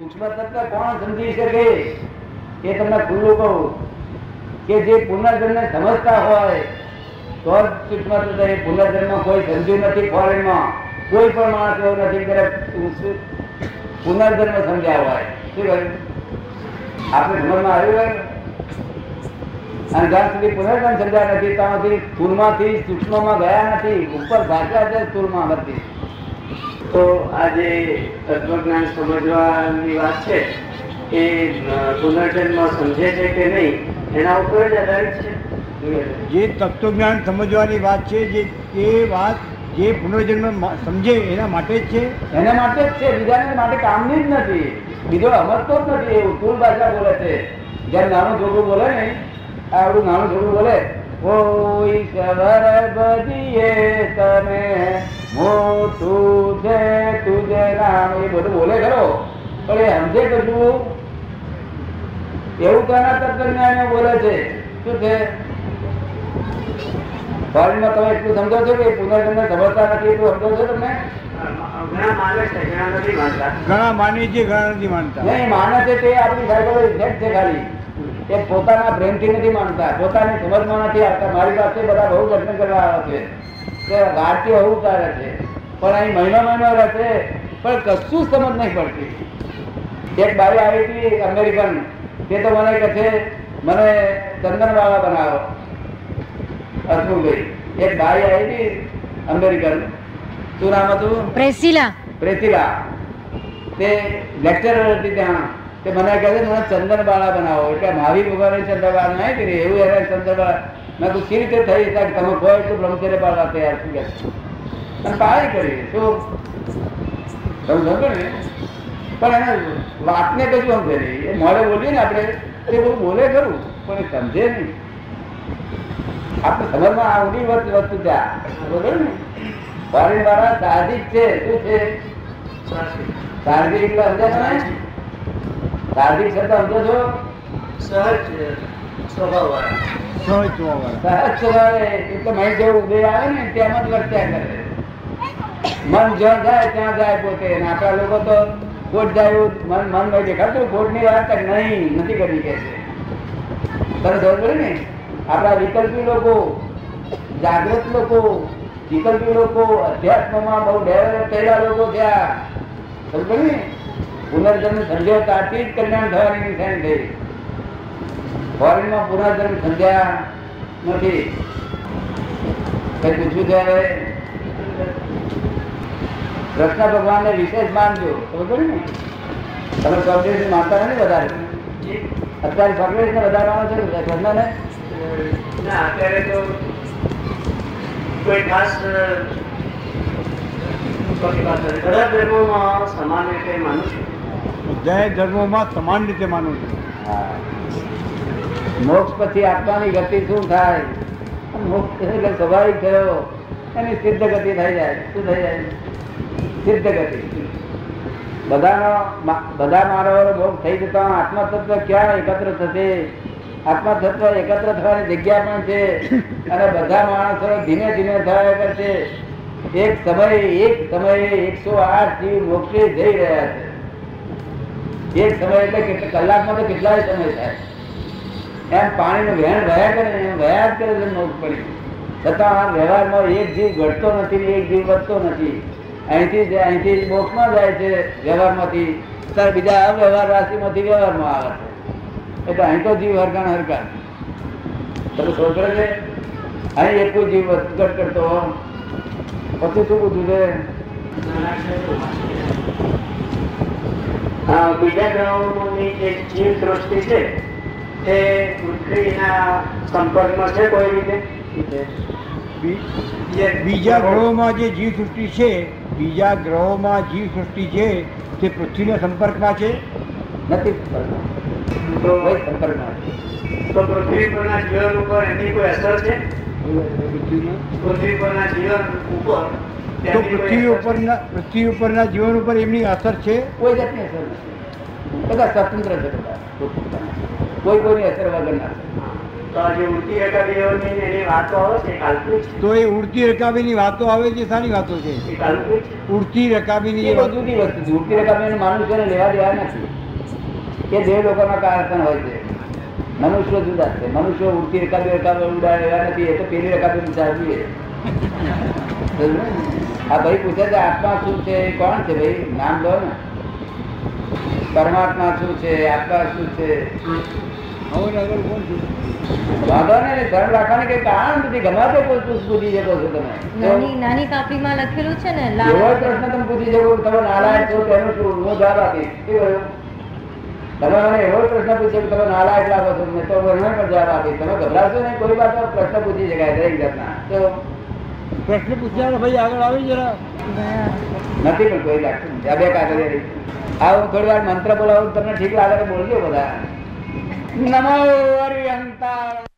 સૂક્ષ્મ તત્વ કોણ સમજી શકે? એ તમને ખુલ્લું કહું. કે જે પુનર્જન્મ સમજતા હોય, તો જ સૂક્ષ્મ તત્વ એ પુનર્જન્મ કોઈ સમજ્યું નથી ફોરેનમાં. કોઈ પણ માણસ એવું નથી કે પુનર્જન્મ સમજ્યા હોય. શું કહ્યું? આપણે સમજમાં આવ્યું હોય. અને જ્યાં સુધી પુનર્જન્મ સમજ્યા નથી, ત્યાં સુધી સ્થૂળમાંથી સૂક્ષ્મમાં ગયા નથી. ઉપર ભાગ્યા છે સ્થૂળમાં નથી. તો આજે તત્વજ્ઞાન સમજવાની વાત છે એ પુનર્જન્મ સમજે છે કે નહીં એના ઉપર જ આધારિત છે? જે તત્વજ્ઞાન સમજવાની વાત છે જે એ વાત જે પુનર્જન્મ સમજે એના માટે જ છે? એના માટે જ છે બીજાને માટે કામની જ નથી. બીજો સમજતો જ નથી એવું સ્થૂળ ભાષા બોલે છે. જ્યારે નાનું છોકરું બોલે ને આવડું નાનું છોકરું બોલે કોઈ સવર બધીએ તમે મોટું એ બધું બોલે ખરો. પણ એ સમજે કશું એવું કોના તત્વજ્ઞાન બોલે છે. શું છે? ફોરેનમાં તમે એટલું સમજો છો કે પુનર્જન્મ સમજતા નથી એટલું સમજો છો તમે? ઘણા માને છે ઘણા નથી માનતા. ઘણા માની છે ઘણા નથી માનતા. નહીં માને છે તે આપણી સાયકોલોજી સેટ છે ખાલી. એ પોતાના પ્રેમથી નથી માનતા. પોતાની સમજમાં નથી આવતા. મારી પાસે બધા બહુ દર્શન કરવા આવે છે. તે ભારતીય છે. પણ અહીં મહિનો મહિનો રહેશે. પણ કશું સમજ નહીં પડતી. એક બારી આવી હતી અમેરિકન. તે તો મને કહે છે મને ચંદનવાળા બનાવો. હસમુખભાઈ એક બારી આવી હતી અમેરિકન. શું નામ હતું? પ્રેસિલા. પ્રેસિલા. તે લેક્ચરર હતી ત્યાં. તે મને કહે છે મને ચંદન બાળા બનાવો. એટલે મહાવીર ભગવાને ચંદન બાળા નહીં કરી એવું એને ચંદન બાળા મેં તું સી રીતે થઈ? તમે કહો એટલું બ્રહ્મચર્ય બાળા તૈયાર થઈ ગયા અને પાળી કરી શું? તમે સમજો ને? પણ એને વાતને કશું સમજે નહીં. એ મોડે બોલીએ ને આપણે એ બધું બોલે ખરું પણ એ સમજે નહીં. આપણે સમજમાં આવડી વસ્તુ વસ્તુ ત્યાં બરોબર ને? ફોરેન વાળા સાહજિક છે. શું છે? સાહજિક એટલે સમજ્યા તમે? સાહજિક શબ્દ સમજો છો? સહજ સ્વભાવ સહજ સ્વભાવ સહજ સ્વભાવ. એટલે મહી જેવું ઉદય આવે ને તેમ જ વર્ત્યા કરે. મન જ્યાં જાય ત્યાં જાય પોતે. આપણા લોકો તો ખોટ જાય મન મન ભાઈ દેખાતું. ખોટની વાત કર નહીં. નથી કરી કે તને ખબર પડે ને? આપણા વિકલ્પી લોકો, જાગૃત લોકો, વિકલ્પી લોકો, અધ્યાત્મમાં બહુ ડેવલપ થયેલા લોકો થયા ખબર પડે ને? પુનર્જન્મ સમજ્યો તારથી જ કલ્યાણ થવાની નિશાની થઈ. ફોરેનમાં પુનર્જન્મ સમજ્યા નથી. કઈ પૂછ્યું છે હવે કૃષ્ણ ભગવાનને વિશેષ માનજો ખબર પડી ને તમે ચોકલેટ માનતા નથી વધારે અત્યારે ચોકલેટ ને વધારે માનો છો કૃષ્ણને ના અત્યારે તો કોઈ ખાસ અ, પ્રતિભાત નથી. બધા ધર્મોમાં સમાન રીતે માનું છું બધા ધર્મોમાં સમાન રીતે માનું છું મોક્ષ પછી આત્માની ગતિ શું થાય મોક્ષ એટલે સ્વાભાવિક થયો એની સિદ્ધ ગતિ થઈ જાય શું થઈ જાય સિદ્ધ ગતિ બધાનો બધા માનવો ભોગ થઈ જતો આત્મતત્વ ક્યાં એકત્ર થશે? આત્મતત્વ એકત્ર થવાની જગ્યા પણ છે. અને બધા માણસો ધીમે ધીમે થયા કરશે એક સમયે એક સમયે એકસો આઠ જીવ મોક્ષે જઈ રહ્યા છે. એક સમય એટલે કેટલા કલાકમાં તો કેટલાય સમય થાય. એમ પાણીનું વહેણ વહ્યા કરે એમ વહ્યા જ કરે મોક્ષ પડી. છતાં વ્યવહારમાં એક જીવ ઘટતો નથી એક જીવ વધતો નથી. અહીંથી જ અહીંથી જ મોક્ષમાં જાય છે વ્યવહારમાંથી. ત્યારે બીજા અવ્યવહાર રાશિમાંથી વ્યવહારમાં આવે છે. એટલે અહીં તો જીવ હરકાણ હરકાણ તમે ખબર છે અહીં એકું જીવ ઘટ કરતો પછી શું બધું છે? બીજા ગ્રહોની જે જીવ સૃષ્ટિ છે. તે પૃથ્વીના સંપર્કમાં છે કોઈ રીતે? બીજા ગ્રહોમાં જે જીવ સૃષ્ટિ છે બીજા ગ્રહોમાં જીવ સૃષ્ટિ છે તે પૃથ્વીના સંપર્કમાં છે? નથી તો સંપર્કમાં તો પૃથ્વી પરના જીવન ઉપર એની કોઈ અસર છે? પૃથ્વી પરના જીવન ઉપર તો પૃથ્વી ઉપરના પૃથ્વી ઉપરના જીવન ઉપર એમની અસર છે? કોઈ જાતની અસર નથી. બધા સ્વતંત્ર છે બધા. કોઈ કોઈની અસર રકાબીઓની ને તો એ ઉડતી રકાબીની વાતો આવે છે સારી વાતો છે? ઉડતી રકાબીની એ જે વસ્તુ છે. ઉડતી રકાબીને મનુષ્યને લેવા દેવા નથી. કે જે લોકોના કારકણ હોય છે. મનુષ્ય જુદા છે. મનુષ્ય ઉડતી રકાબી રકાબી ઉડાડે એવા નથી. એ તો પેલી રકાબી વિચારવી આ ભાઈ પૂછે છે આત્મા શું છે? એ કોણ છે ભાઈ? નામ લો ને. પરમાત્મા શું છે? આત્મા શું છે? વાંધો નહીં ધર્મ રાખવાની કઈ કારણ નથી ગમે કોઈ પૂછ પૂછી શકો છો તમે. નાની નાની કાપીમાં લખેલું છે ને એવો પ્રશ્ન તમે પૂછી શકો કે તમે નાલાયક છો તેનું શું? હું જવાબ આપીશ. શું તમે મને એવો પ્રશ્ન પૂછ્યો તમે નાલાયક લાગો છો મેં તો મને પણ જવાબ આપીશ. તમે ગભરાશો નહીં કોઈ વાત પ્રશ્ન પૂછી શકાય દરેક જાતના. તો પ્રશ્ન પૂછ્યા ભાઈ આગળ આવી જરા. નથી પણ કોઈ લાગતું. બે કાગળ આ થોડી વાર મંત્ર બોલાવું તમને ઠીક લાગે તો બોલજો બધા. નમો હરિહંતા